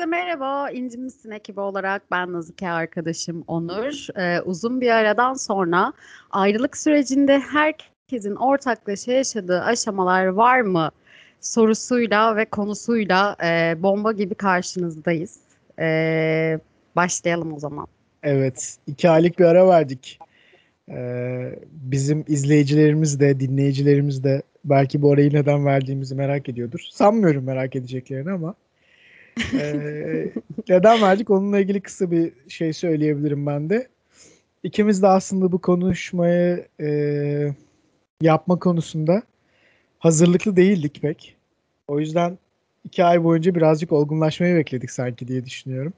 Herkese merhaba. İncimizsin ekibi olarak ben Nazike arkadaşım Onur. Ee, uzun bir aradan sonra ayrılık sürecinde herkesin ortaklaşa yaşadığı aşamalar var mı sorusuyla ve konusuyla e, bomba gibi karşınızdayız. E, başlayalım o zaman. Evet, iki aylık bir ara verdik. Ee, bizim izleyicilerimiz de, dinleyicilerimiz de belki bu arayı neden verdiğimizi merak ediyordur. Sanmıyorum merak edeceklerini ama ee, neden verdik onunla ilgili kısa bir şey söyleyebilirim ben de. İkimiz de aslında bu konuşmayı e, yapma konusunda hazırlıklı değildik pek. O yüzden iki ay boyunca birazcık olgunlaşmayı bekledik sanki diye düşünüyorum.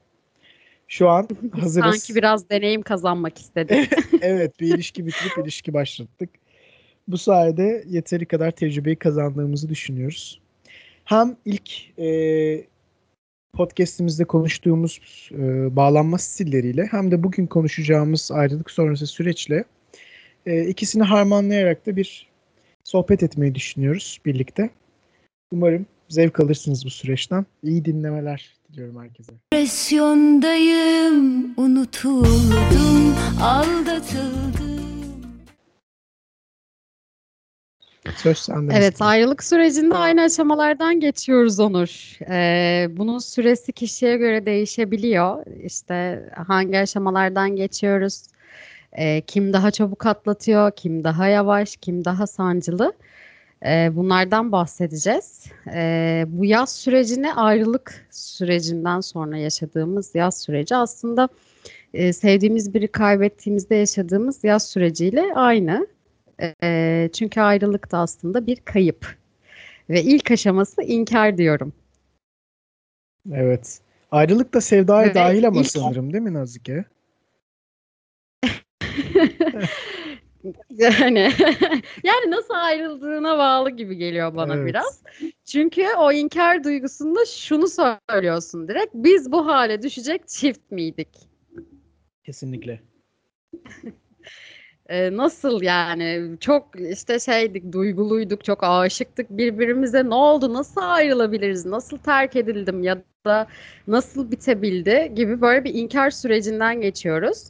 Şu an hazırız. Sanki biraz deneyim kazanmak istedik. evet bir ilişki bitirip ilişki başlattık. Bu sayede yeteri kadar tecrübeyi kazandığımızı düşünüyoruz. Hem ilk e, podcast'imizde konuştuğumuz e, bağlanma stilleriyle hem de bugün konuşacağımız ayrılık sonrası süreçle e, ikisini harmanlayarak da bir sohbet etmeyi düşünüyoruz birlikte. Umarım zevk alırsınız bu süreçten. İyi dinlemeler diliyorum herkese. Depresyondayım, unutuldum, aldatıldım. Söz sende. Evet ayrılık sürecinde aynı aşamalardan geçiyoruz Onur. Ee, bunun süresi kişiye göre değişebiliyor. İşte hangi aşamalardan geçiyoruz, ee, kim daha çabuk atlatıyor, kim daha yavaş, kim daha sancılı. Ee, bunlardan bahsedeceğiz. Ee, bu yaz sürecini ayrılık sürecinden sonra yaşadığımız yaz süreci aslında e, sevdiğimiz biri kaybettiğimizde yaşadığımız yaz süreciyle aynı. E, çünkü ayrılık da aslında bir kayıp. Ve ilk aşaması inkar diyorum. Evet. Ayrılık da sevdaya Ve dahil ama ilk... sanırım değil mi Nazike? yani yani nasıl ayrıldığına bağlı gibi geliyor bana evet. biraz. Çünkü o inkar duygusunda şunu söylüyorsun direkt. Biz bu hale düşecek çift miydik? Kesinlikle. Ee, nasıl yani? Çok işte şeydik duyguluyduk çok aşıktık birbirimize. Ne oldu? Nasıl ayrılabiliriz? Nasıl terk edildim ya da nasıl bitebildi gibi böyle bir inkar sürecinden geçiyoruz.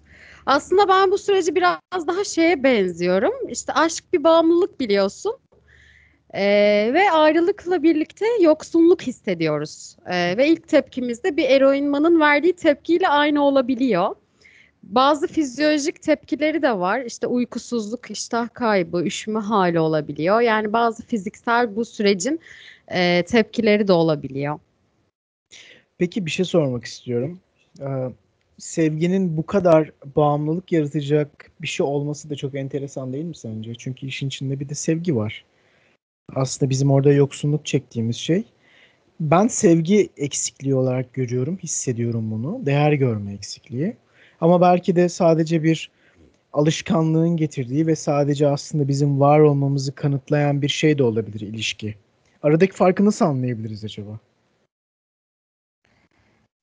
Aslında ben bu süreci biraz daha şeye benziyorum. İşte aşk bir bağımlılık biliyorsun. Ee, ve ayrılıkla birlikte yoksunluk hissediyoruz. Ee, ve ilk tepkimizde bir eroinmanın verdiği tepkiyle aynı olabiliyor. Bazı fizyolojik tepkileri de var. İşte uykusuzluk, iştah kaybı, üşüme hali olabiliyor. Yani bazı fiziksel bu sürecin e, tepkileri de olabiliyor. Peki bir şey sormak istiyorum. Ee, sevginin bu kadar bağımlılık yaratacak bir şey olması da çok enteresan değil mi sence? Çünkü işin içinde bir de sevgi var. Aslında bizim orada yoksunluk çektiğimiz şey. Ben sevgi eksikliği olarak görüyorum, hissediyorum bunu. Değer görme eksikliği. Ama belki de sadece bir alışkanlığın getirdiği ve sadece aslında bizim var olmamızı kanıtlayan bir şey de olabilir ilişki. Aradaki farkı nasıl anlayabiliriz acaba?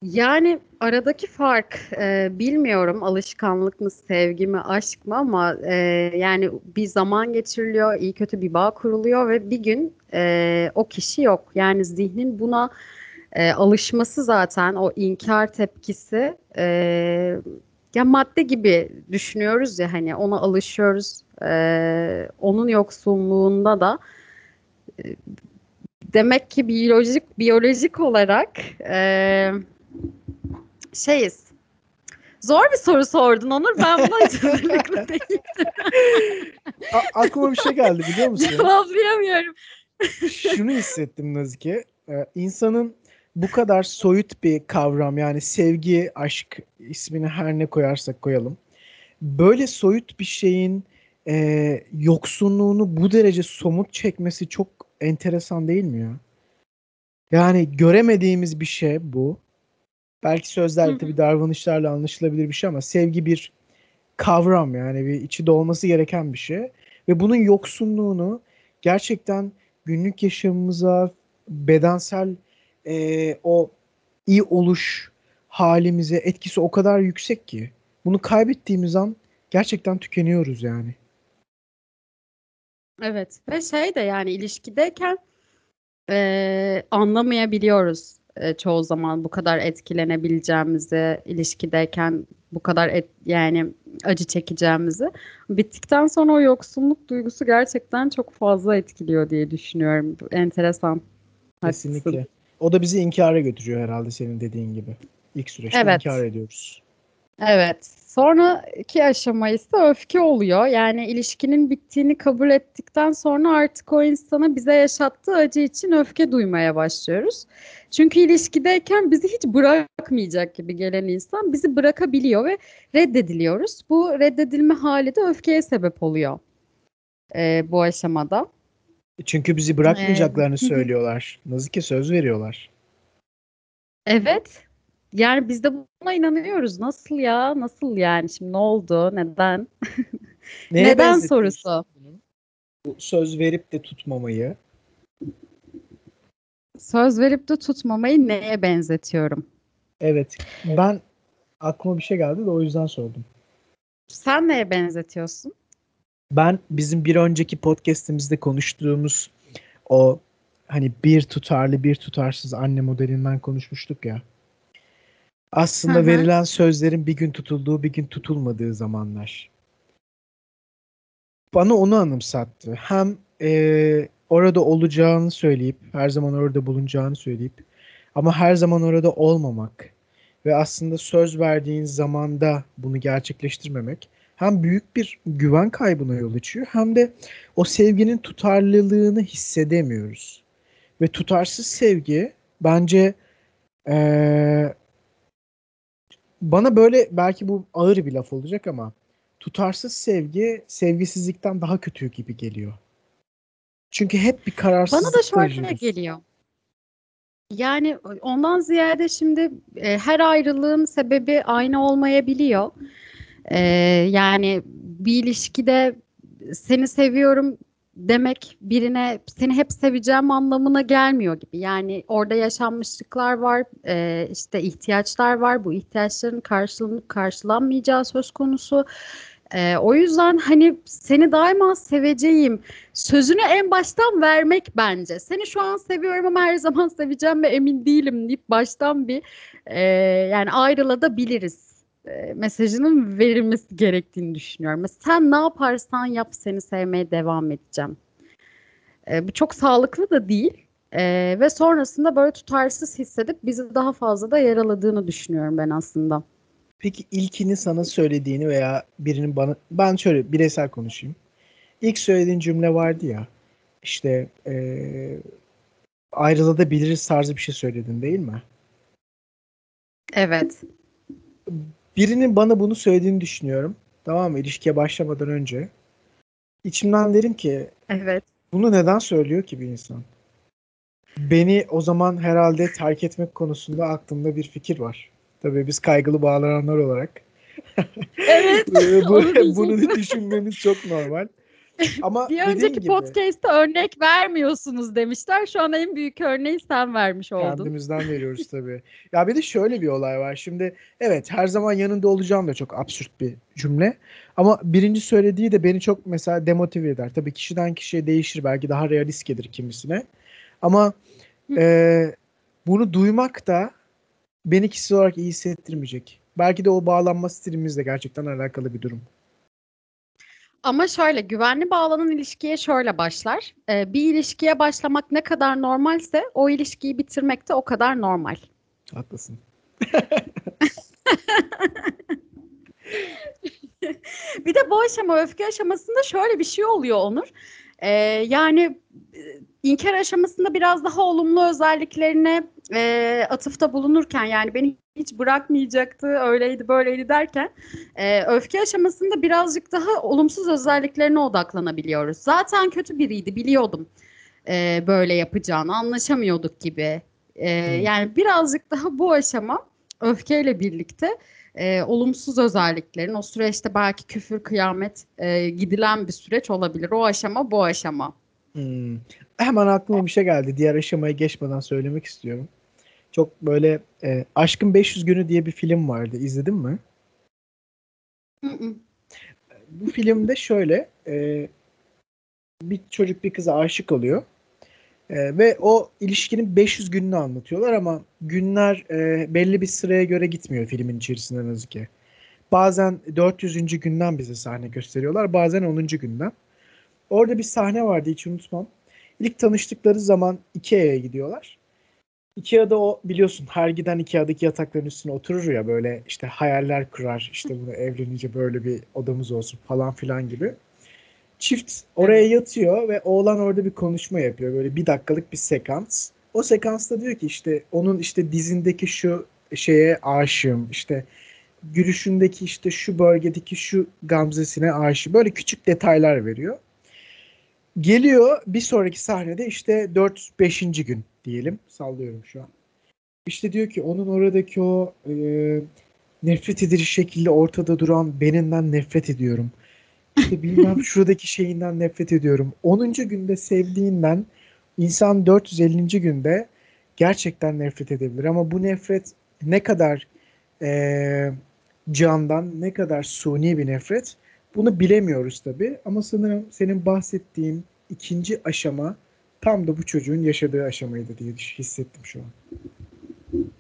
Yani aradaki fark e, bilmiyorum alışkanlık mı, sevgi mi, aşk mı ama e, yani bir zaman geçiriliyor, iyi kötü bir bağ kuruluyor ve bir gün e, o kişi yok. Yani zihnin buna e, alışması zaten o inkar tepkisi e, ya madde gibi düşünüyoruz ya hani ona alışıyoruz. Ee, onun yoksunluğunda da e, demek ki biyolojik biyolojik olarak e, şeyiz. Zor bir soru sordun Onur. Ben buna hazırlıklı değildim. aklıma bir şey geldi biliyor musun? Cevaplayamıyorum. Şunu hissettim Nazike. Ee, insanın bu kadar soyut bir kavram yani sevgi, aşk ismini her ne koyarsak koyalım. Böyle soyut bir şeyin e, yoksunluğunu bu derece somut çekmesi çok enteresan değil mi ya? Yani göremediğimiz bir şey bu. Belki sözlerle tabii davranışlarla anlaşılabilir bir şey ama sevgi bir kavram yani bir içi dolması gereken bir şey. Ve bunun yoksunluğunu gerçekten günlük yaşamımıza, bedensel e, o iyi oluş halimize etkisi o kadar yüksek ki bunu kaybettiğimiz an gerçekten tükeniyoruz yani. Evet ve şey de yani ilişkideyken e, anlamayabiliyoruz e, çoğu zaman bu kadar etkilenebileceğimizi, ilişkideyken bu kadar et, yani acı çekeceğimizi. Bittikten sonra o yoksunluk duygusu gerçekten çok fazla etkiliyor diye düşünüyorum. Enteresan. Kesinlikle. Haklısın. O da bizi inkara götürüyor herhalde senin dediğin gibi. İlk süreçte Evet. inkar ediyoruz. Evet. Sonraki aşama ise öfke oluyor. Yani ilişkinin bittiğini kabul ettikten sonra artık o insana bize yaşattığı acı için öfke duymaya başlıyoruz. Çünkü ilişkideyken bizi hiç bırakmayacak gibi gelen insan bizi bırakabiliyor ve reddediliyoruz. Bu reddedilme hali de öfkeye sebep oluyor e, bu aşamada. Çünkü bizi bırakmayacaklarını hı. söylüyorlar. Nazike söz veriyorlar. Evet. Yani biz de buna inanıyoruz. Nasıl ya? Nasıl yani? Şimdi ne oldu? Neden? Neye Neden sorusu. Bu söz verip de tutmamayı. Söz verip de tutmamayı neye benzetiyorum? Evet. Ben aklıma bir şey geldi de o yüzden sordum. Sen neye benzetiyorsun? Ben bizim bir önceki podcast'imizde konuştuğumuz o hani bir tutarlı bir tutarsız anne modelinden konuşmuştuk ya. Aslında Hı hı. verilen sözlerin bir gün tutulduğu bir gün tutulmadığı zamanlar. Bana onu anımsattı. Hem eee, orada olacağını söyleyip her zaman orada bulunacağını söyleyip ama her zaman orada olmamak ve aslında söz verdiğin zamanda bunu gerçekleştirmemek hem büyük bir güven kaybına yol açıyor hem de o sevginin tutarlılığını hissedemiyoruz. Ve tutarsız sevgi bence eee, bana böyle belki bu ağır bir laf olacak ama tutarsız sevgi sevgisizlikten daha kötü gibi geliyor. Çünkü hep bir kararsızlık Bana da şöyle geliyor. Yani ondan ziyade şimdi e, her ayrılığın sebebi aynı olmayabiliyor. E, yani bir ilişkide seni seviyorum demek birine seni hep seveceğim anlamına gelmiyor gibi. Yani orada yaşanmışlıklar var, e, işte ihtiyaçlar var. Bu ihtiyaçların karşılanıp karşılanmayacağı söz konusu. E, o yüzden hani seni daima seveceğim sözünü en baştan vermek bence. Seni şu an seviyorum ama her zaman seveceğim ve emin değilim deyip baştan bir e, yani ayrılabiliriz e, mesajının verilmesi gerektiğini düşünüyorum. Mesela sen ne yaparsan yap seni sevmeye devam edeceğim. E, bu çok sağlıklı da değil. E, ve sonrasında böyle tutarsız hissedip bizi daha fazla da yaraladığını düşünüyorum ben aslında. Peki ilkini sana söylediğini veya birinin bana ben şöyle bireysel konuşayım. İlk söylediğin cümle vardı ya işte eee ayrılabiliriz tarzı bir şey söyledin değil mi? Evet. Birinin bana bunu söylediğini düşünüyorum. Tamam mı? İlişkiye başlamadan önce. İçimden derim ki Evet. bunu neden söylüyor ki bir insan? Beni o zaman herhalde terk etmek konusunda aklımda bir fikir var. Tabii biz kaygılı bağlananlar olarak. Evet. Ee, bu, onu diyecektim. bunu düşünmemiz çok normal. Ama Bir önceki gibi podcast'te örnek vermiyorsunuz demişler. Şu an en büyük örneği sen vermiş oldun. kendimizden veriyoruz tabii. Ya bir de şöyle bir olay var. Şimdi evet her zaman yanında olacağım da çok absürt bir cümle. Ama birinci söylediği de beni çok mesela demotive eder. Tabii kişiden kişiye değişir. Belki daha realist gelir kimisine. Ama e, bunu duymak da beni kişisel olarak iyi hissettirmeyecek. Belki de o bağlanma stilimizle gerçekten alakalı bir durum. Ama şöyle güvenli bağlanan ilişkiye şöyle başlar. Ee, bir ilişkiye başlamak ne kadar normalse o ilişkiyi bitirmek de o kadar normal. Haklısın. Bir de bu aşama öfke aşamasında şöyle bir şey oluyor Onur. Ee, yani e, inkar aşamasında biraz daha olumlu özelliklerine e, atıfta bulunurken yani beni hiç bırakmayacaktı öyleydi böyleydi derken e, öfke aşamasında birazcık daha olumsuz özelliklerine odaklanabiliyoruz. Zaten kötü biriydi biliyordum e, böyle yapacağını anlaşamıyorduk gibi. E. Yani birazcık daha bu aşama öfkeyle birlikte e, olumsuz özelliklerin o süreçte belki küfür kıyamet e, gidilen bir süreç olabilir. O aşama bu aşama. Hmm. Hemen aklıma bir şey geldi. Diğer aşamaya geçmeden söylemek istiyorum. Çok böyle e, Aşkın 500 Günü diye bir film vardı. İzledin mi? Bu filmde şöyle e, bir çocuk bir kıza aşık oluyor. E, ve o ilişkinin 500 gününü anlatıyorlar ama günler e, belli bir sıraya göre gitmiyor filmin içerisinde ne yazık ki. Bazen 400. günden bize sahne gösteriyorlar. Bazen 10. günden. Orada bir sahne vardı hiç unutmam. İlk tanıştıkları zaman Ikea'ya gidiyorlar. Ikea'da o biliyorsun her giden Ikea'daki yatakların üstüne oturur ya böyle işte hayaller kurar. İşte bunu evlenince böyle bir odamız olsun falan filan gibi. Çift oraya yatıyor ve oğlan orada bir konuşma yapıyor. Böyle bir dakikalık bir sekans. O sekansta diyor ki işte onun işte dizindeki şu şeye aşığım. İşte gülüşündeki işte şu bölgedeki şu gamzesine aşık. Böyle küçük detaylar veriyor. Geliyor bir sonraki sahnede işte 4-5. gün diyelim. Sallıyorum şu an. İşte diyor ki onun oradaki o e, nefret edici şekilde ortada duran beninden nefret ediyorum. İşte bilmem şuradaki şeyinden nefret ediyorum. 10. günde sevdiğinden insan 450. günde gerçekten nefret edebilir. Ama bu nefret ne kadar e, candan, ne kadar suni bir nefret bunu bilemiyoruz tabi. Ama sanırım senin bahsettiğin ikinci aşama tam da bu çocuğun yaşadığı aşamaydı diye hissettim şu an.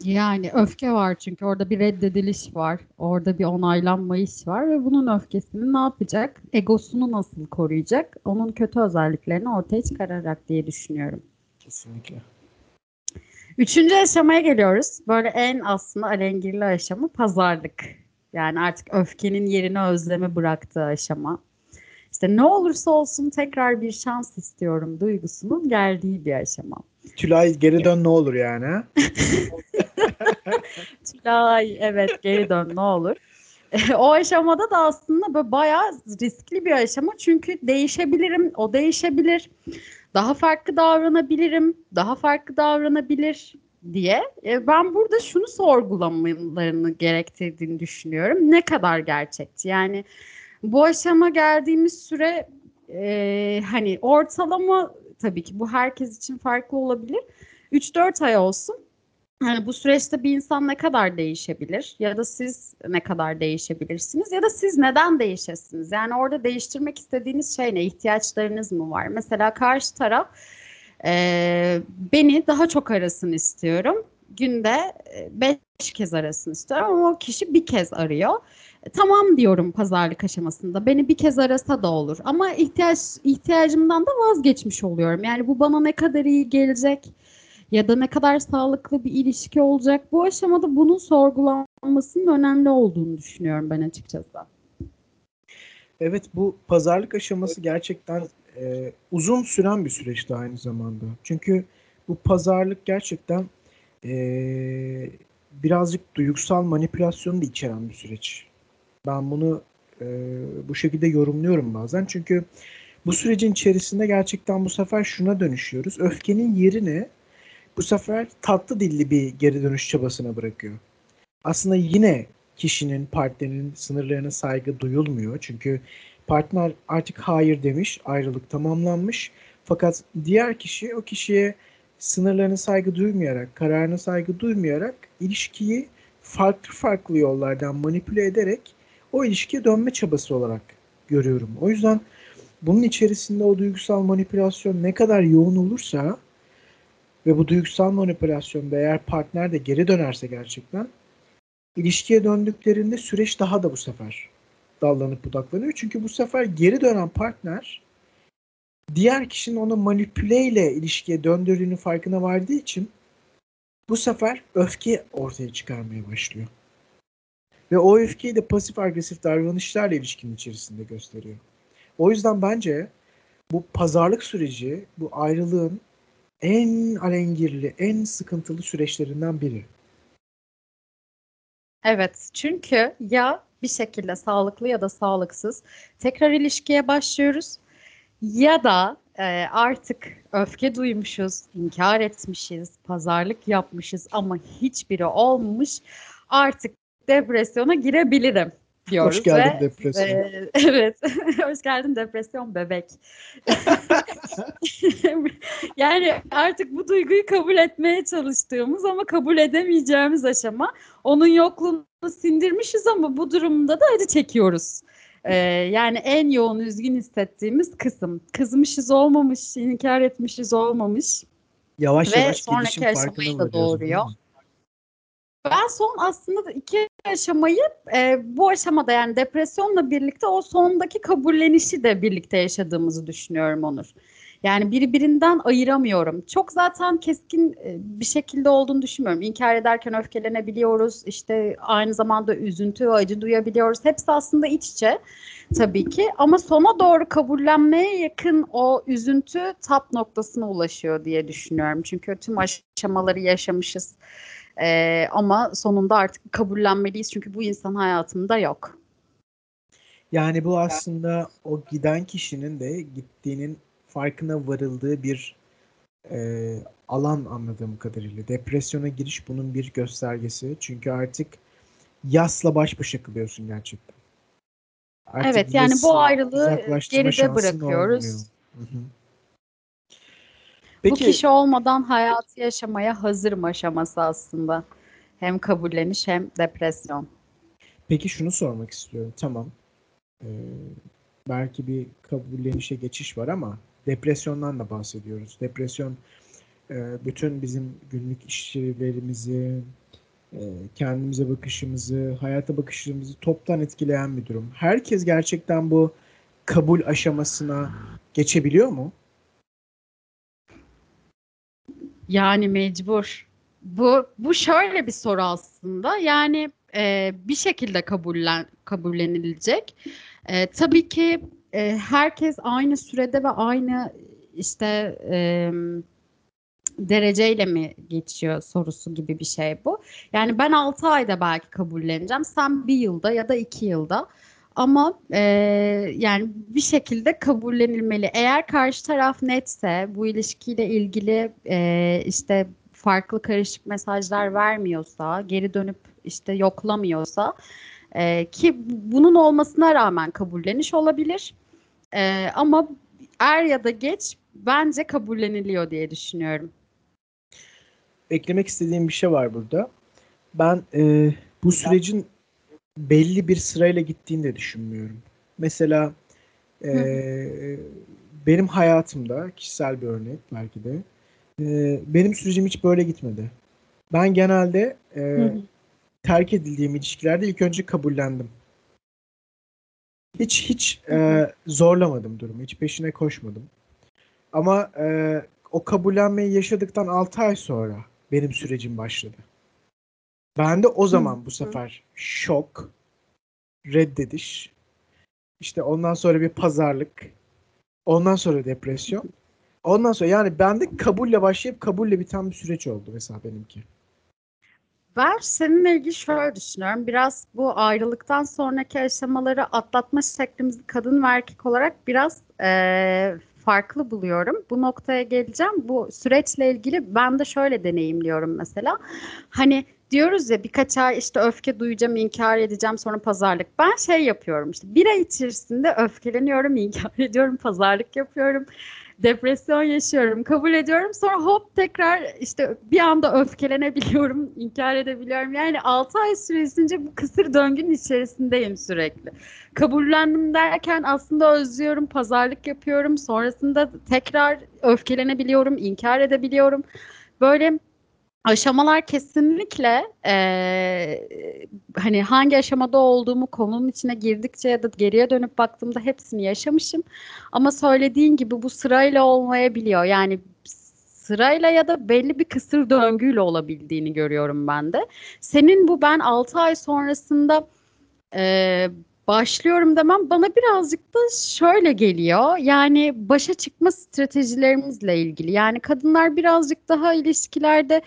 Yani öfke var çünkü orada bir reddediliş var. Orada bir onaylanma iş var ve bunun öfkesini ne yapacak? Egosunu nasıl koruyacak? Onun kötü özelliklerini ortaya çıkararak diye düşünüyorum. Kesinlikle. Üçüncü aşamaya geliyoruz. Böyle en aslında alengirli aşama pazarlık. Yani artık öfkenin yerini özleme bıraktığı aşama. İşte ne olursa olsun tekrar bir şans istiyorum duygusunun geldiği bir aşama. Tülay geri dön ne olur yani. Tülay evet geri dön ne olur. o aşamada da aslında böyle bayağı riskli bir aşama çünkü değişebilirim, o değişebilir. Daha farklı davranabilirim, daha farklı davranabilir diye. E, ben burada şunu sorgulamalarını gerektirdiğini düşünüyorum. Ne kadar gerçekçi? Yani bu aşama geldiğimiz süre e, hani ortalama tabii ki bu herkes için farklı olabilir. 3-4 ay olsun. Yani bu süreçte bir insan ne kadar değişebilir ya da siz ne kadar değişebilirsiniz ya da siz neden değişesiniz? Yani orada değiştirmek istediğiniz şey ne? İhtiyaçlarınız mı var? Mesela karşı taraf e, beni daha çok arasın istiyorum. Günde beş kez arasın istiyorum ama o kişi bir kez arıyor. Tamam diyorum pazarlık aşamasında. Beni bir kez arasa da olur. Ama ihtiyaç ihtiyacımdan da vazgeçmiş oluyorum. Yani bu bana ne kadar iyi gelecek ya da ne kadar sağlıklı bir ilişki olacak. Bu aşamada bunun sorgulanmasının önemli olduğunu düşünüyorum ben açıkçası. Evet bu pazarlık aşaması gerçekten e, uzun süren bir süreçti aynı zamanda. Çünkü bu pazarlık gerçekten e, birazcık duygusal manipülasyonu da içeren bir süreç. Ben bunu e, bu şekilde yorumluyorum bazen. Çünkü bu sürecin içerisinde gerçekten bu sefer şuna dönüşüyoruz. Öfkenin yerini bu sefer tatlı dilli bir geri dönüş çabasına bırakıyor. Aslında yine kişinin, partnerinin sınırlarına saygı duyulmuyor. Çünkü partner artık hayır demiş, ayrılık tamamlanmış. Fakat diğer kişi o kişiye sınırlarına saygı duymayarak, kararına saygı duymayarak ilişkiyi farklı farklı yollardan manipüle ederek o ilişkiye dönme çabası olarak görüyorum. O yüzden bunun içerisinde o duygusal manipülasyon ne kadar yoğun olursa ve bu duygusal manipülasyonda eğer partner de geri dönerse gerçekten ilişkiye döndüklerinde süreç daha da bu sefer dallanıp budaklanıyor. Çünkü bu sefer geri dönen partner diğer kişinin onu manipüleyle ilişkiye döndürdüğünün farkına vardığı için bu sefer öfke ortaya çıkarmaya başlıyor. Ve o öfkeyi de pasif agresif davranışlarla ilişkinin içerisinde gösteriyor. O yüzden bence bu pazarlık süreci, bu ayrılığın en alengirli, en sıkıntılı süreçlerinden biri. Evet, çünkü ya bir şekilde sağlıklı ya da sağlıksız tekrar ilişkiye başlıyoruz ya da e, artık öfke duymuşuz, inkar etmişiz, pazarlık yapmışız ama hiçbiri olmamış. Artık depresyona girebilirim diyoruz. Hoş geldin ve, depresyon. E, evet, hoş geldin depresyon bebek. yani artık bu duyguyu kabul etmeye çalıştığımız ama kabul edemeyeceğimiz aşama. Onun yokluğunu sindirmişiz ama bu durumda da acı çekiyoruz. Ee, yani en yoğun üzgün hissettiğimiz kısım. Kızmışız olmamış, inkar etmişiz olmamış. Yavaş Ve yavaş sonraki farkına da doğuruyor. Ben son aslında iki aşamayı e, bu aşamada yani depresyonla birlikte o sondaki kabullenişi de birlikte yaşadığımızı düşünüyorum Onur. Yani birbirinden ayıramıyorum. Çok zaten keskin e, bir şekilde olduğunu düşünmüyorum. İnkar ederken öfkelenebiliyoruz. İşte aynı zamanda üzüntü ve acı duyabiliyoruz. Hepsi aslında iç içe tabii ki. Ama sona doğru kabullenmeye yakın o üzüntü tap noktasına ulaşıyor diye düşünüyorum. Çünkü tüm aşamaları yaşamışız. Ee, ama sonunda artık kabullenmeliyiz çünkü bu insan hayatımda yok. Yani bu aslında o giden kişinin de gittiğinin farkına varıldığı bir e, alan anladığım kadarıyla. Depresyona giriş bunun bir göstergesi. Çünkü artık yasla baş başa kalıyorsun gerçekten. Artık Evet, yani bu ayrılığı geride bırakıyoruz. olmuyor. Hı hı. Bu Peki kişi olmadan hayatı yaşamaya hazır mı aşaması aslında. Hem kabulleniş hem depresyon. Peki şunu sormak istiyorum. Tamam. Ee, belki bir kabullenişe geçiş var ama depresyondan da bahsediyoruz. Depresyon e, bütün bizim günlük işlerimizi, e, kendimize bakışımızı, hayata bakışımızı toptan etkileyen bir durum. Herkes gerçekten bu kabul aşamasına geçebiliyor mu? Yani mecbur. Bu bu şöyle bir soru aslında. Yani e, bir şekilde kabullen kabullenilecek. E, tabii ki e, herkes aynı sürede ve aynı işte e, dereceyle mi geçiyor sorusu gibi bir şey bu. Yani ben 6 ayda belki kabulleneceğim. Sen bir yılda ya da iki yılda. Ama e, yani bir şekilde kabullenilmeli. Eğer karşı taraf netse, bu ilişkiyle ilgili e, işte farklı karışık mesajlar vermiyorsa, geri dönüp işte yoklamıyorsa e, ki bunun olmasına rağmen kabulleniş olabilir. E, ama er ya da geç bence kabulleniliyor diye düşünüyorum. Eklemek istediğim bir şey var burada. Ben e, bu sürecin belli bir sırayla gittiğini de düşünmüyorum. Mesela e, benim hayatımda kişisel bir örnek belki de e, benim sürecim hiç böyle gitmedi. Ben genelde e, hı. terk edildiğim ilişkilerde ilk önce kabullendim. Hiç hiç e, zorlamadım durumu, hiç peşine koşmadım. Ama e, o kabullenmeyi yaşadıktan 6 ay sonra benim sürecim başladı. Ben de o zaman bu sefer şok, reddediş, işte ondan sonra bir pazarlık, ondan sonra depresyon. Ondan sonra yani bende kabulle başlayıp kabulle biten bir süreç oldu mesela benimki. Ben seninle ilgili şöyle düşünüyorum. Biraz bu ayrılıktan sonraki aşamaları atlatma şeklimizi kadın ve erkek olarak biraz eee, farklı buluyorum. Bu noktaya geleceğim. Bu süreçle ilgili ben de şöyle deneyimliyorum mesela. Hani diyoruz ya birkaç ay işte öfke duyacağım, inkar edeceğim sonra pazarlık. Ben şey yapıyorum işte bir ay içerisinde öfkeleniyorum, inkar ediyorum, pazarlık yapıyorum. Depresyon yaşıyorum, kabul ediyorum. Sonra hop tekrar işte bir anda öfkelenebiliyorum, inkar edebiliyorum. Yani 6 ay süresince bu kısır döngünün içerisindeyim sürekli. Kabullendim derken aslında özlüyorum, pazarlık yapıyorum. Sonrasında tekrar öfkelenebiliyorum, inkar edebiliyorum. Böyle aşamalar kesinlikle eee, hani hangi aşamada olduğumu konunun içine girdikçe ya da geriye dönüp baktığımda hepsini yaşamışım. Ama söylediğin gibi bu sırayla olmayabiliyor. Yani sırayla ya da belli bir kısır döngüyle olabildiğini görüyorum ben de. Senin bu ben 6 ay sonrasında eee, başlıyorum demem bana birazcık da şöyle geliyor. Yani başa çıkma stratejilerimizle ilgili. Yani kadınlar birazcık daha ilişkilerde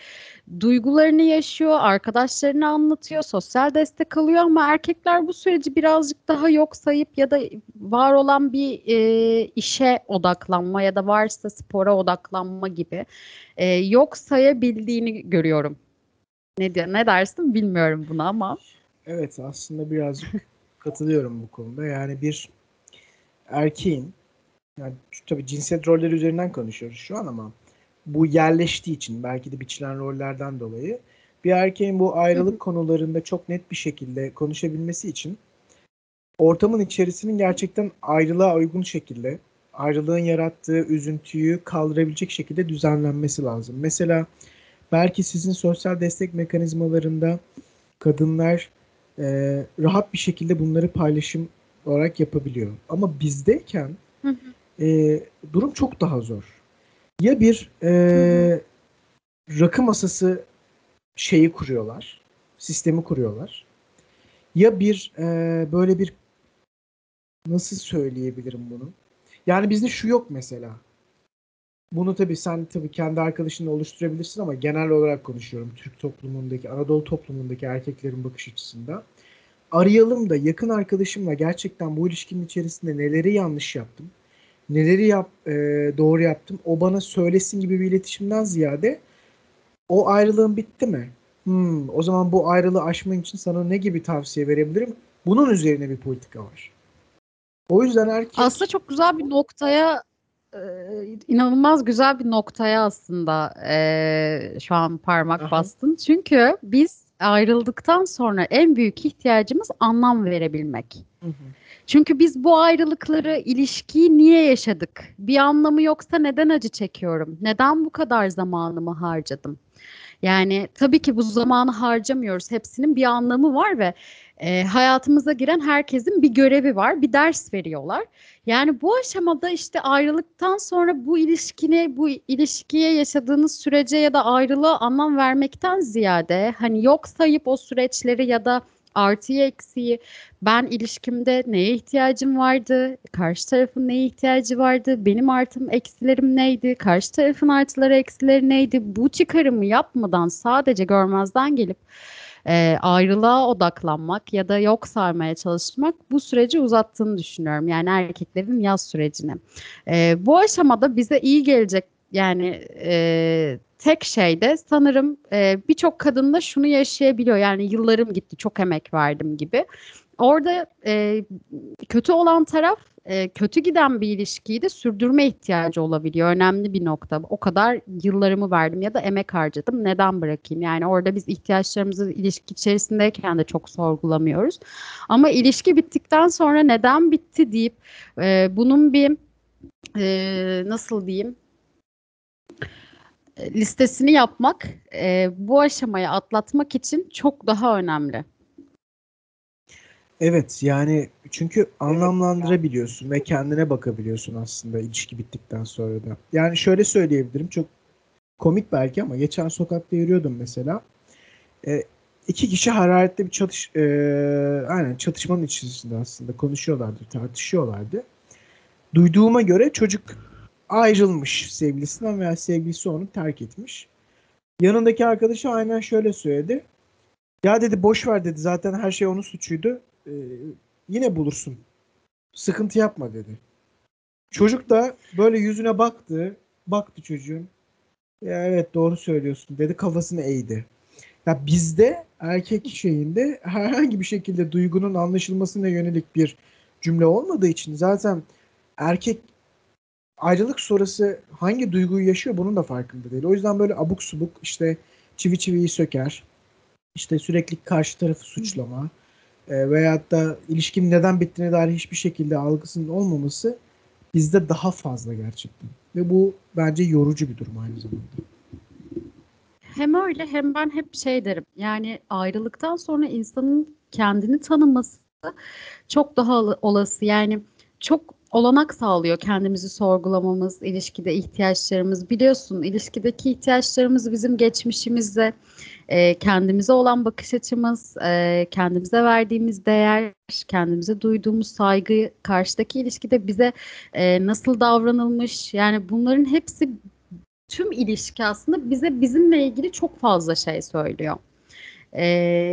duygularını yaşıyor, arkadaşlarını anlatıyor, sosyal destek alıyor ama erkekler bu süreci birazcık daha yok sayıp ya da var olan bir e, işe odaklanma ya da varsa spora odaklanma gibi e, yok sayabildiğini görüyorum. Ne diyor, ne dersin bilmiyorum buna ama. Evet aslında birazcık katılıyorum bu konuda. Yani bir erkeğin yani tabii cinsiyet rolleri üzerinden konuşuyoruz şu an ama bu yerleştiği için belki de biçilen rollerden dolayı bir erkeğin bu ayrılık konularında çok net bir şekilde konuşabilmesi için ortamın içerisinin gerçekten ayrılığa uygun şekilde ayrılığın yarattığı üzüntüyü kaldırabilecek şekilde düzenlenmesi lazım. Mesela belki sizin sosyal destek mekanizmalarında kadınlar e, rahat bir şekilde bunları paylaşım olarak yapabiliyor. Ama bizdeyken Hı hı. e, durum çok daha zor. Ya bir e, rakı masası şeyi kuruyorlar, sistemi kuruyorlar. Ya bir e, böyle bir nasıl söyleyebilirim bunu? Yani bizde şu yok mesela. Bunu tabii sen tabii kendi arkadaşınla oluşturabilirsin ama genel olarak konuşuyorum Türk toplumundaki, Anadolu toplumundaki erkeklerin bakış açısında. Arayalım da yakın arkadaşımla gerçekten bu ilişkinin içerisinde neleri yanlış yaptım, neleri yap, e, doğru yaptım, o bana söylesin gibi bir iletişimden ziyade o ayrılığın bitti mi? Hmm, o zaman bu ayrılığı aşman için sana ne gibi tavsiye verebilirim? Bunun üzerine bir politika var. O yüzden erkek Aslında çok güzel bir noktaya inanılmaz güzel bir noktaya aslında e, şu an parmak Aha. bastın. Çünkü biz ayrıldıktan sonra en büyük ihtiyacımız anlam verebilmek. Hı hı. Çünkü biz bu ayrılıkları, ilişkiyi niye yaşadık? Bir anlamı yoksa neden acı çekiyorum? Neden bu kadar zamanımı harcadım? Yani tabii ki bu zamanı harcamıyoruz. Hepsinin bir anlamı var ve e, hayatımıza giren herkesin bir görevi var, bir ders veriyorlar. Yani bu aşamada işte ayrılıktan sonra bu ilişkine, bu ilişkiye yaşadığınız sürece ya da ayrılığa anlam vermekten ziyade hani yok sayıp o süreçleri ya da artıyı eksiği. Ben ilişkimde neye ihtiyacım vardı, karşı tarafın neye ihtiyacı vardı, benim artım eksilerim neydi, karşı tarafın artıları eksileri neydi? Bu çıkarımı yapmadan sadece görmezden gelip e, ayrılığa odaklanmak ya da yok sarmaya çalışmak bu süreci uzattığını düşünüyorum. Yani erkeklerin yaz sürecini. E, bu aşamada bize iyi gelecek yani e, tek şey de sanırım e, birçok kadın da şunu yaşayabiliyor. Yani yıllarım gitti, çok emek verdim gibi. Orada e, kötü olan taraf e, kötü giden bir ilişkiyi de sürdürme ihtiyacı olabiliyor. Önemli bir nokta. O kadar yıllarımı verdim ya da emek harcadım. Neden bırakayım? Yani orada biz ihtiyaçlarımızı ilişki içerisindeyken de çok sorgulamıyoruz. Ama ilişki bittikten sonra neden bitti deyip e, bunun bir e, nasıl diyeyim listesini yapmak e, bu aşamayı atlatmak için çok daha önemli. Evet yani çünkü anlamlandırabiliyorsun ve kendine bakabiliyorsun aslında ilişki bittikten sonra da. Yani şöyle söyleyebilirim çok komik belki ama geçen sokakta yürüyordum mesela. E, iki kişi hararetli bir çatış e, aynen çatışmanın içerisinde aslında konuşuyorlardı, tartışıyorlardı. Duyduğuma göre çocuk ayrılmış sevgilisinden veya sevgilisi onu terk etmiş. Yanındaki arkadaşı aynen şöyle söyledi. Ya dedi boş ver dedi zaten her şey onun suçuydu. Ee, yine bulursun. Sıkıntı yapma dedi. Çocuk da böyle yüzüne baktı. Baktı çocuğun. Ya evet doğru söylüyorsun dedi kafasını eğdi. Ya bizde erkek şeyinde herhangi bir şekilde duygunun anlaşılmasına yönelik bir cümle olmadığı için zaten erkek ayrılık sonrası hangi duyguyu yaşıyor bunun da farkında değil. O yüzden böyle abuk subuk işte çivi çiviyi söker. İşte sürekli karşı tarafı suçlama e, veyahut da ilişkinin neden bittiğine dair hiçbir şekilde algısının olmaması bizde daha fazla gerçekten. Ve bu bence yorucu bir durum aynı zamanda. Hem öyle hem ben hep şey derim. Yani ayrılıktan sonra insanın kendini tanıması çok daha ol- olası. Yani çok olanak sağlıyor kendimizi sorgulamamız, ilişkide ihtiyaçlarımız. Biliyorsun ilişkideki ihtiyaçlarımız bizim geçmişimizle, e, kendimize olan bakış açımız, e, kendimize verdiğimiz değer, kendimize duyduğumuz saygı, karşıdaki ilişkide bize e, nasıl davranılmış. Yani bunların hepsi tüm ilişki aslında bize bizimle ilgili çok fazla şey söylüyor. Ee,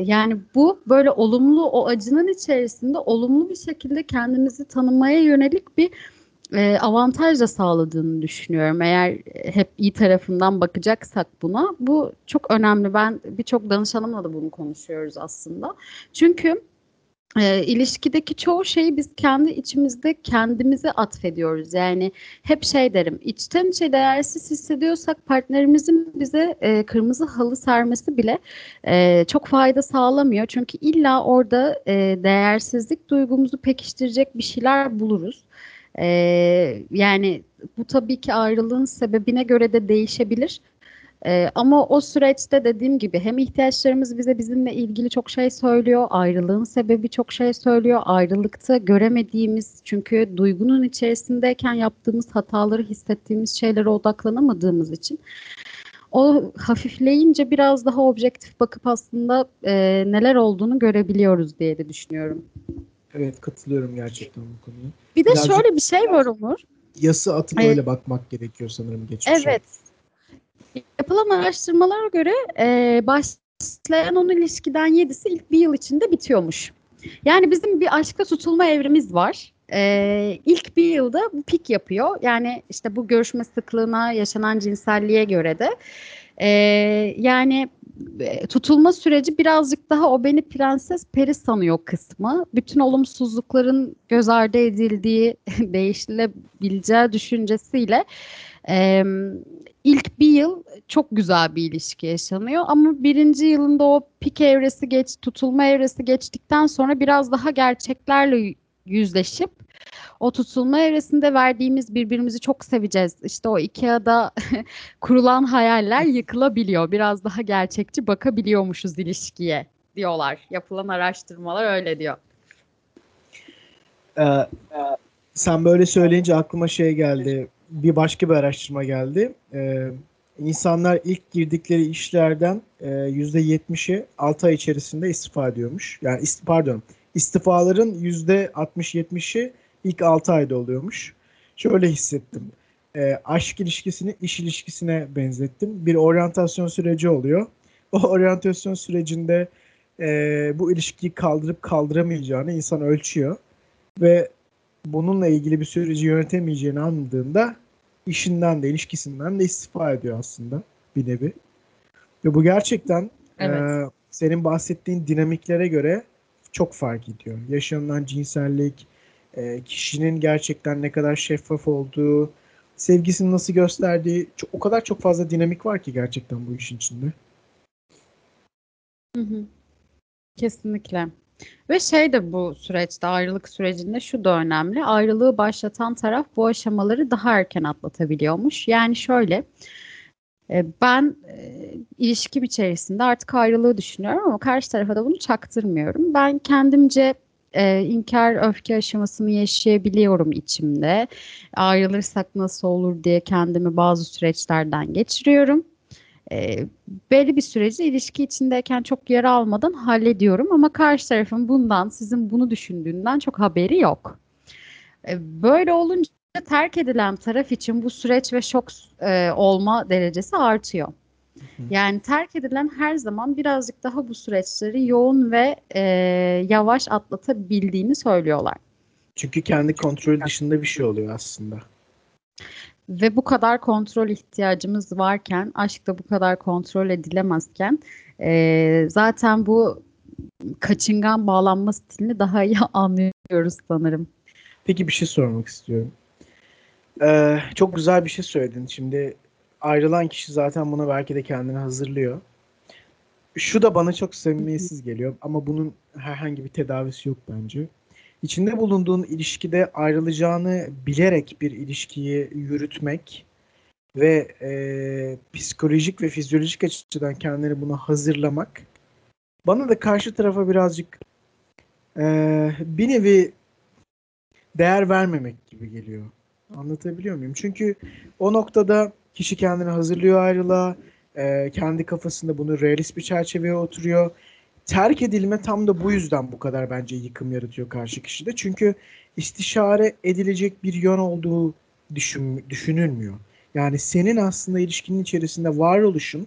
yani bu böyle olumlu o acının içerisinde olumlu bir şekilde kendimizi tanımaya yönelik bir e, avantaj da sağladığını düşünüyorum. Eğer hep iyi tarafından bakacaksak buna bu çok önemli. Ben birçok danışanımla da bunu konuşuyoruz aslında. Çünkü e, ilişkideki çoğu şeyi biz kendi içimizde kendimize atfediyoruz. Yani hep şey derim, içten içe değersiz hissediyorsak partnerimizin bize e, kırmızı halı sermesi bile e, çok fayda sağlamıyor. Çünkü illa orada e, değersizlik duygumuzu pekiştirecek bir şeyler buluruz. E, yani bu tabii ki ayrılığın sebebine göre de değişebilir. Ee, ama o süreçte dediğim gibi hem ihtiyaçlarımız bize bizimle ilgili çok şey söylüyor, ayrılığın sebebi çok şey söylüyor, ayrılıkta göremediğimiz çünkü duygunun içerisindeyken yaptığımız hataları hissettiğimiz şeylere odaklanamadığımız için o hafifleyince biraz daha objektif bakıp aslında e, neler olduğunu görebiliyoruz diye de düşünüyorum. Evet katılıyorum gerçekten bu konuya. Bir de Birazcık şöyle bir şey var Umur. Yası atıp evet. öyle bakmak gerekiyor sanırım geçmişe. Evet. Yapılan araştırmalara göre e, başlayan onun ilişkiden yedisi ilk bir yıl içinde bitiyormuş. Yani bizim bir aşkta tutulma evrimiz var. Ee, ilk bir yılda bu pik yapıyor. Yani işte bu görüşme sıklığına, yaşanan cinselliğe göre de. Ee, yani tutulma süreci birazcık daha o beni prenses peri sanıyor kısmı. Bütün olumsuzlukların göz ardı edildiği, değişilebileceği düşüncesiyle e, ilk bir yıl çok güzel bir ilişki yaşanıyor ama birinci yılında o pik evresi geç, tutulma evresi geçtikten sonra biraz daha gerçeklerle yüzleşip o tutulma evresinde verdiğimiz birbirimizi çok seveceğiz. İşte o Ikea'da kurulan hayaller yıkılabiliyor. Biraz daha gerçekçi bakabiliyormuşuz ilişkiye diyorlar. Yapılan araştırmalar öyle diyor. Ee, sen böyle söyleyince aklıma şey geldi. Bir başka bir araştırma geldi. Ee, insanlar ilk girdikleri işlerden yüzde 70'i 6 ay içerisinde istifa ediyormuş. Yani ist pardon istifaların yüzde 60-70'i ilk 6 ayda oluyormuş. Şöyle hissettim. E, aşk ilişkisini iş ilişkisine benzettim. Bir oryantasyon süreci oluyor. O oryantasyon sürecinde e, bu ilişkiyi kaldırıp kaldıramayacağını insan ölçüyor. Ve bununla ilgili bir süreci yönetemeyeceğini anladığında işinden de ilişkisinden de istifa ediyor aslında bir nevi. Ve bu gerçekten evet. e, senin bahsettiğin dinamiklere göre çok fark ediyor. Yaşanılan cinsellik, e, kişinin gerçekten ne kadar şeffaf olduğu, sevgisini nasıl gösterdiği çok, o kadar çok fazla dinamik var ki gerçekten bu işin içinde. Hı hı. Kesinlikle. Ve şey de bu süreçte ayrılık sürecinde şu da önemli. Ayrılığı başlatan taraf bu aşamaları daha erken atlatabiliyormuş. Yani şöyle e, ben e, ilişkim içerisinde artık ayrılığı düşünüyorum ama karşı tarafa da bunu çaktırmıyorum. Ben kendimce e, inkar öfke aşamasını yaşayabiliyorum içimde. Ayrılırsak nasıl olur diye kendimi bazı süreçlerden geçiriyorum. E, belli bir süreci ilişki içindeyken çok yara almadan hallediyorum ama karşı tarafın bundan, sizin bunu düşündüğünden çok haberi yok. E, böyle olunca terk edilen taraf için bu süreç ve şok e, olma derecesi artıyor. Yani terk edilen her zaman birazcık daha bu süreçleri yoğun ve e, yavaş atlatabildiğini söylüyorlar. Çünkü kendi kontrol dışında bir şey oluyor aslında. Ve bu kadar kontrol ihtiyacımız varken, aşkta bu kadar kontrol edilemezken e, zaten bu kaçıngan bağlanma stilini daha iyi anlıyoruz sanırım. Peki bir şey sormak istiyorum. Ee, çok güzel bir şey söyledin. Şimdi ayrılan kişi zaten buna belki de kendini hazırlıyor. Şu da bana çok samimiyetsiz geliyor ama bunun herhangi bir tedavisi yok bence. İçinde bulunduğun ilişkide ayrılacağını bilerek bir ilişkiyi yürütmek ve e, psikolojik ve fizyolojik açıdan kendini buna hazırlamak bana da karşı tarafa birazcık e, bir nevi değer vermemek gibi geliyor. Anlatabiliyor muyum? Çünkü o noktada Kişi kendini hazırlıyor ayrılığa. E, kendi kafasında bunu realist bir çerçeveye oturuyor. Terk edilme tam da bu yüzden bu kadar bence yıkım yaratıyor karşı kişide. Çünkü istişare edilecek bir yön olduğu düşün, düşünülmüyor. Yani senin aslında ilişkinin içerisinde varoluşun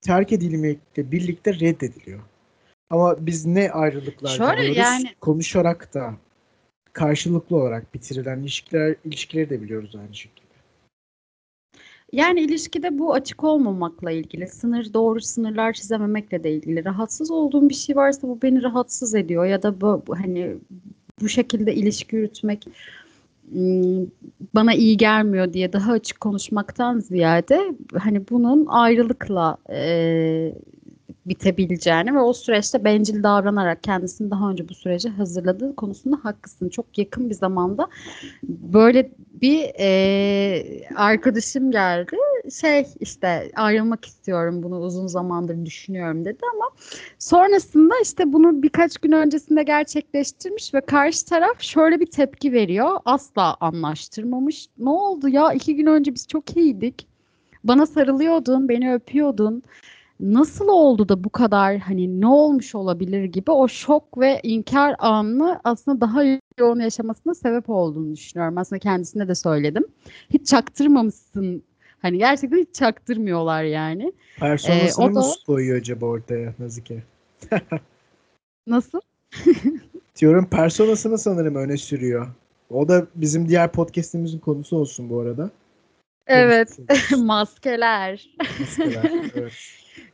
terk edilmekle birlikte reddediliyor. Ama biz ne ayrılıklar Şöyle? Yani... Konuşarak da karşılıklı olarak bitirilen ilişkiler ilişkileri de biliyoruz aynı şekilde. Yani ilişkide bu açık olmamakla ilgili, sınır doğru sınırlar çizememekle de ilgili. Rahatsız olduğum bir şey varsa bu beni rahatsız ediyor ya da bu hani bu şekilde ilişki yürütmek bana iyi gelmiyor diye daha açık konuşmaktan ziyade hani bunun ayrılıkla e, bitebileceğini ve o süreçte bencil davranarak kendisini daha önce bu sürece hazırladığı konusunda haklısın. Çok yakın bir zamanda böyle bir e, arkadaşım geldi. Şey işte ayrılmak istiyorum bunu uzun zamandır düşünüyorum dedi ama sonrasında işte bunu birkaç gün öncesinde gerçekleştirmiş ve karşı taraf şöyle bir tepki veriyor. Asla anlaştırmamış. Ne oldu ya iki gün önce biz çok iyiydik. Bana sarılıyordun, beni öpüyordun nasıl oldu da bu kadar hani ne olmuş olabilir gibi o şok ve inkar anını aslında daha yoğun yaşamasına sebep olduğunu düşünüyorum. Aslında kendisine de söyledim. Hiç çaktırmamışsın. Hani gerçekten hiç çaktırmıyorlar yani. Personasını ee, mı da... koyuyor acaba ortaya Nazike? Nasıl? Diyorum personasını sanırım öne sürüyor. O da bizim diğer podcast'imizin konusu olsun bu arada. Evet. Maskeler. Maskeler. Evet.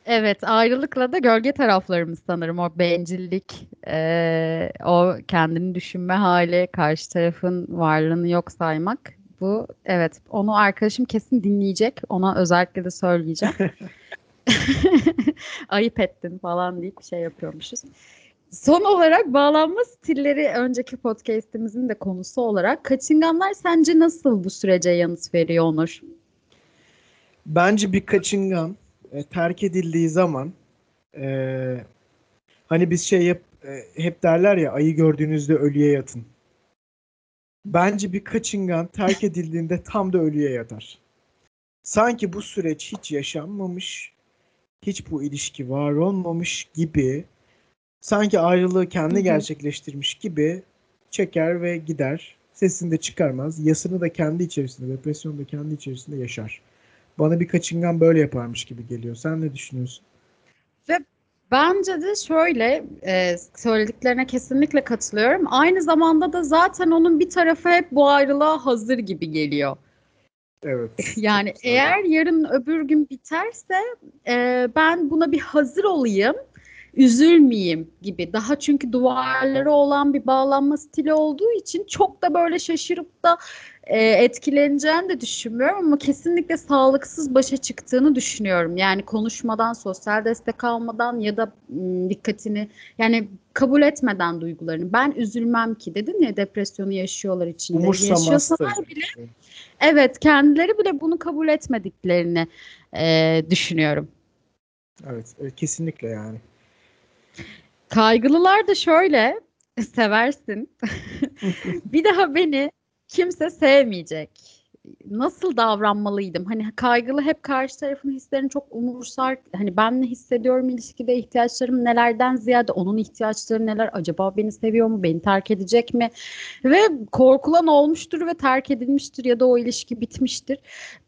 Evet, ayrılıkla da gölge taraflarımız sanırım o bencillik, e, o kendini düşünme hali, karşı tarafın varlığını yok saymak. Bu evet, onu arkadaşım kesin dinleyecek. Ona özellikle de söyleyeceğim. Ayıp ettin falan deyip şey yapıyormuşuz. Son olarak bağlanma stilleri önceki podcast'imizin de konusu olarak kaçınganlar sence nasıl bu sürece yanıt veriyor Onur? Bence bir kaçıngan e, terk edildiği zaman e, hani biz şey yap, e, hep derler ya ayı gördüğünüzde ölüye yatın. Bence bir kaçıngan terk edildiğinde tam da ölüye yatar. Sanki bu süreç hiç yaşanmamış, hiç bu ilişki var olmamış gibi, sanki ayrılığı kendi gerçekleştirmiş gibi çeker ve gider. Sesini de çıkarmaz. Yasını da kendi içerisinde, depresyonu da kendi içerisinde yaşar. Bana bir kaçıngan böyle yaparmış gibi geliyor. Sen ne düşünüyorsun? Ve bence de şöyle e, söylediklerine kesinlikle katılıyorum. Aynı zamanda da zaten onun bir tarafı hep bu ayrılığa hazır gibi geliyor. Evet. yani eğer yarın öbür gün biterse e, ben buna bir hazır olayım üzülmeyeyim gibi. Daha çünkü duvarları olan bir bağlanma stili olduğu için çok da böyle şaşırıp da e, etkileneceğini de düşünmüyorum ama kesinlikle sağlıksız başa çıktığını düşünüyorum. Yani konuşmadan, sosyal destek almadan ya da m, dikkatini yani kabul etmeden duygularını. Ben üzülmem ki dedin ya depresyonu yaşıyorlar içinde. Yaşıyorsalar bile evet kendileri bile bunu kabul etmediklerini e, düşünüyorum. Evet, evet kesinlikle yani. Kaygılılar da şöyle seversin. bir daha beni kimse sevmeyecek nasıl davranmalıydım? Hani kaygılı hep karşı tarafın hislerini çok umursar. Hani ben ne hissediyorum ilişkide ihtiyaçlarım nelerden ziyade onun ihtiyaçları neler? Acaba beni seviyor mu? Beni terk edecek mi? Ve korkulan olmuştur ve terk edilmiştir ya da o ilişki bitmiştir.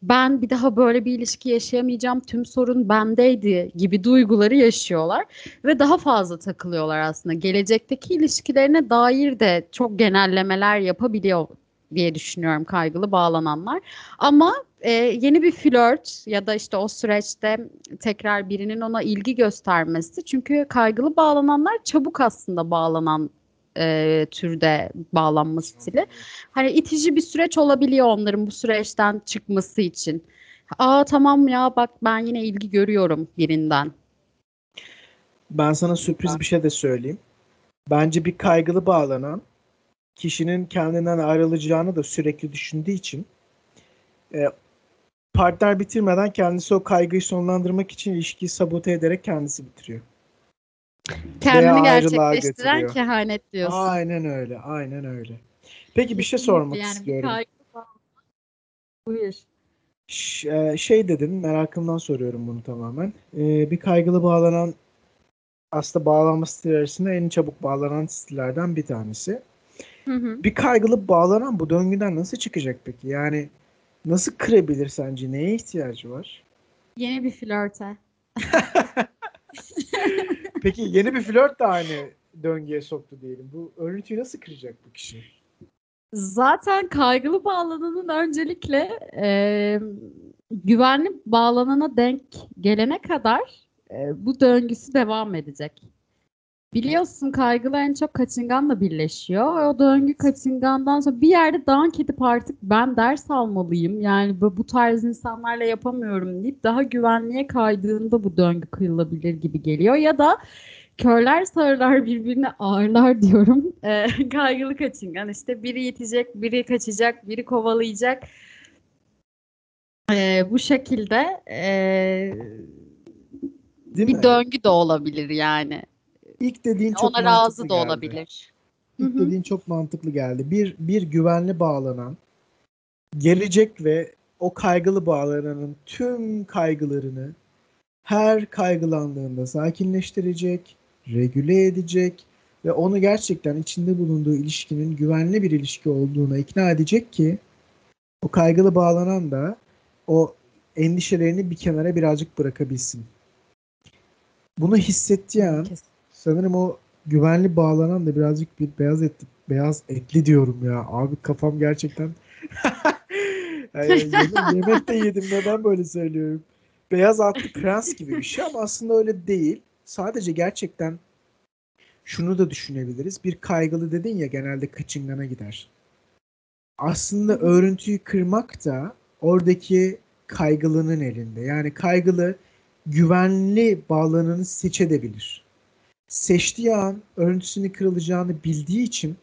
Ben bir daha böyle bir ilişki yaşayamayacağım. Tüm sorun bendeydi gibi duyguları yaşıyorlar ve daha fazla takılıyorlar aslında. Gelecekteki ilişkilerine dair de çok genellemeler yapabiliyor diye düşünüyorum kaygılı bağlananlar. Ama e, yeni bir flört ya da işte o süreçte tekrar birinin ona ilgi göstermesi. Çünkü kaygılı bağlananlar çabuk aslında bağlanan e, türde bağlanma stili. Hani itici bir süreç olabiliyor onların bu süreçten çıkması için. Aa tamam ya bak ben yine ilgi görüyorum birinden. Ben sana sürpriz bir şey de söyleyeyim. Bence bir kaygılı bağlanan kişinin kendinden ayrılacağını da sürekli düşündüğü için e, partner bitirmeden kendisi o kaygıyı sonlandırmak için ilişkiyi sabote ederek kendisi bitiriyor. Kendini gerçekleştiren kehanet diyorsun. Aynen öyle, aynen öyle. Peki bir şey sormak yani istiyorum. Kaygı... Buyur. Ş- e, şey dedin, merakımdan soruyorum bunu tamamen. Ee, bir kaygılı bağlanan aslında bağlanma stili arasında en çabuk bağlanan stillerden bir tanesi. Hı hı. Bir kaygılı bağlanan bu döngüden nasıl çıkacak peki? Yani nasıl kırabilir sence? Neye ihtiyacı var? Yeni bir flörte. peki yeni bir flört de aynı döngüye soktu diyelim. Bu örüntüyü nasıl kıracak bu kişi? Zaten kaygılı bağlananın öncelikle e, güvenli bağlanana denk gelene kadar e, bu döngüsü devam edecek. Biliyorsun kaygılar en çok kaçınganla birleşiyor. O döngü kaçıngandan sonra bir yerde dank edip artık ben ders almalıyım. Yani bu, bu tarz insanlarla yapamıyorum deyip daha güvenliğe kaydığında bu döngü kırılabilir gibi geliyor. Ya da körler sağırlar birbirine ağırlar diyorum. Ee, kaygılı kaçıngan işte biri yetecek, biri kaçacak, biri kovalayacak. Ee, bu şekilde ee, Değil bir mi? döngü de olabilir yani. İlk dediğin çok Ona razı mantıklı da geldi. olabilir. İlk Hı hı. dediğin çok mantıklı geldi. Bir bir güvenli bağlanan gelecek ve o kaygılı bağlananın tüm kaygılarını her kaygılandığında sakinleştirecek, regüle edecek ve onu gerçekten içinde bulunduğu ilişkinin güvenli bir ilişki olduğuna ikna edecek ki o kaygılı bağlanan da o endişelerini bir kenara birazcık bırakabilsin. Bunu hissettiği an Kesin. Sanırım o güvenli bağlanan da birazcık bir beyaz etli, beyaz etli diyorum ya. Abi kafam gerçekten Yani yemek, yemek de yedim neden böyle söylüyorum. Beyaz atlı prens gibi bir şey ama aslında öyle değil. Sadece gerçekten şunu da düşünebiliriz. Bir kaygılı dedin ya genelde kaçıngana gider. Aslında örüntüyü kırmak da oradaki kaygılının elinde. Yani kaygılı güvenli bağlananı seçebilir. Seçtiği an örüntüsünün kırılacağını bildiği için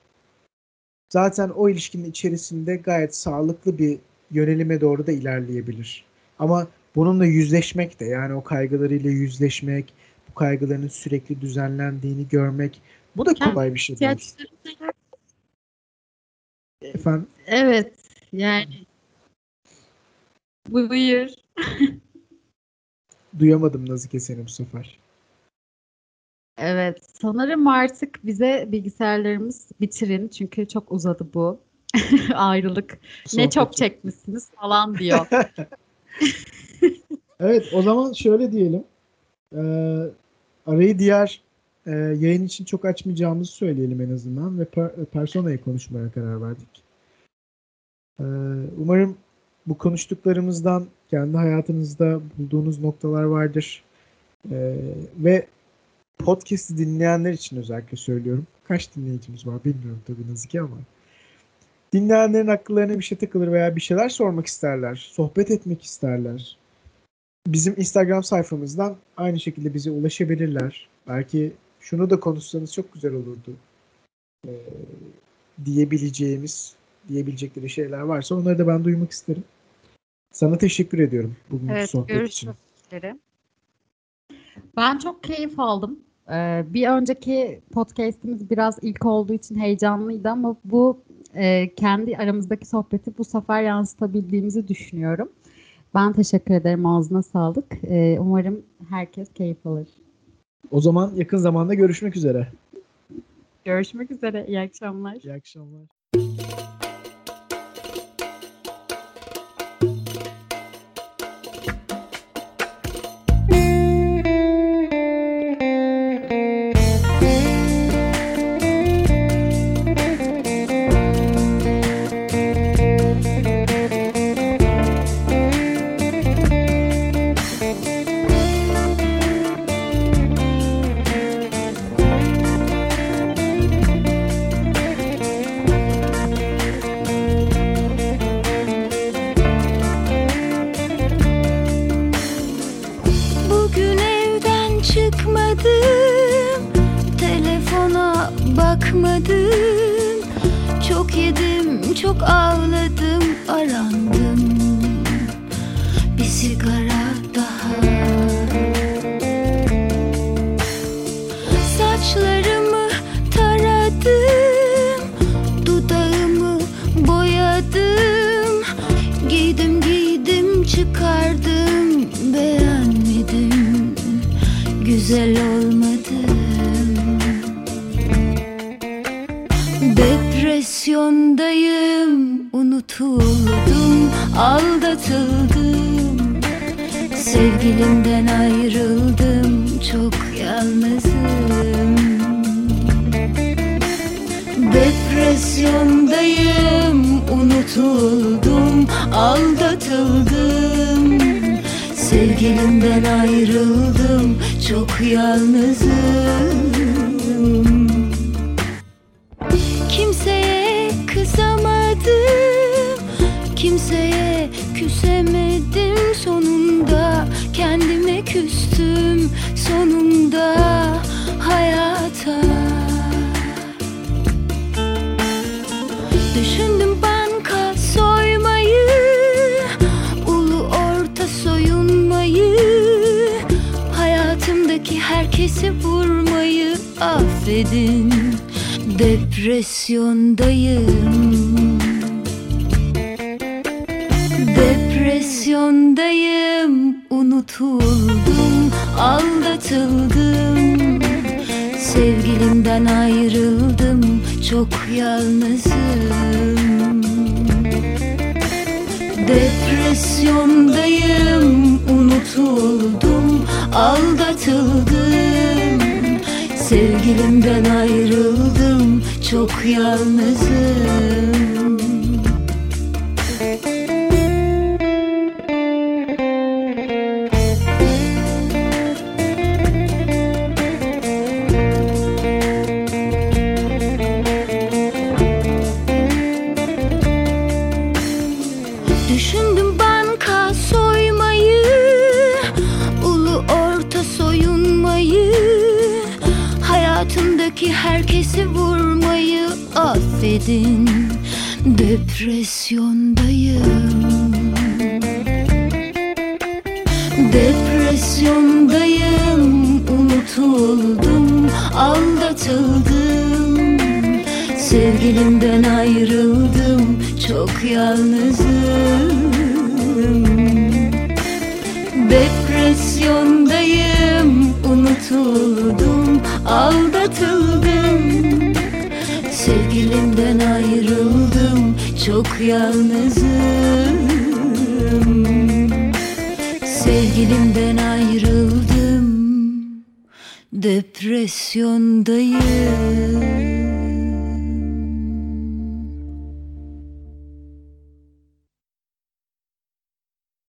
zaten o ilişkinin içerisinde gayet sağlıklı bir yönelime doğru da ilerleyebilir. Ama bununla yüzleşmek de yani o kaygılarıyla yüzleşmek, bu kaygıların sürekli düzenlendiğini görmek bu da kolay bir şey değil. Efendim Evet yani buyur. duyamadım Nazike seni bu sefer. Evet sanırım artık bize bilgisayarlarımız bitirin çünkü çok uzadı bu ayrılık. Ne Sohbet çok çekmişsiniz falan diyor. Evet o zaman şöyle diyelim. Ee, arayı diğer e, yayın için çok açmayacağımızı söyleyelim en azından ve per- personayı konuşmaya karar verdik. Ee, umarım bu konuştuklarımızdan kendi hayatınızda bulduğunuz noktalar vardır. Ee, ve podcast'i dinleyenler için özellikle söylüyorum. Kaç dinleyicimiz var bilmiyorum tabii Nazike ama. Dinleyenlerin akıllarına bir şey takılır veya bir şeyler sormak isterler, sohbet etmek isterler bizim Instagram sayfamızdan aynı şekilde bize ulaşabilirler. Belki şunu da konuşsanız çok güzel olurdu. Ee, diyebileceğimiz, diyebilecekleri şeyler varsa onları da ben duymak isterim. Sana teşekkür ediyorum bugünkü Evet sohbet için. görüşmek üzere. Ben çok keyif aldım. Ee, bir önceki podcast'imiz biraz ilk olduğu için heyecanlıydı ama bu e, kendi aramızdaki sohbeti bu sefer yansıtabildiğimizi düşünüyorum. Ben teşekkür ederim. Ağzına sağlık. Ee, umarım herkes keyif alır. O zaman yakın zamanda görüşmek üzere. Görüşmek üzere. İyi akşamlar. İyi akşamlar. Güzel olmadım. Depresyondayım Unutuldum Aldatıldım. Sevgilimden ayrıldım Çok yalnızım. Depresyondayım, unutuldum, aldatıldım. Sevgilimden ayrıldım, çok yalnızım. Kimseye kızamadım. Kimseye küsemedim Sonunda. Kendime küstüm Sonunda. saati vurmayı affedin. Depresyondayım. Depresyondayım. Unutuldum, aldatıldım. Sevgilimden ayrıldım, çok yalnızım. Depresyondayım, unutuldum, aldatıldım. Sevgilimden ayrıldım çok yalnızım.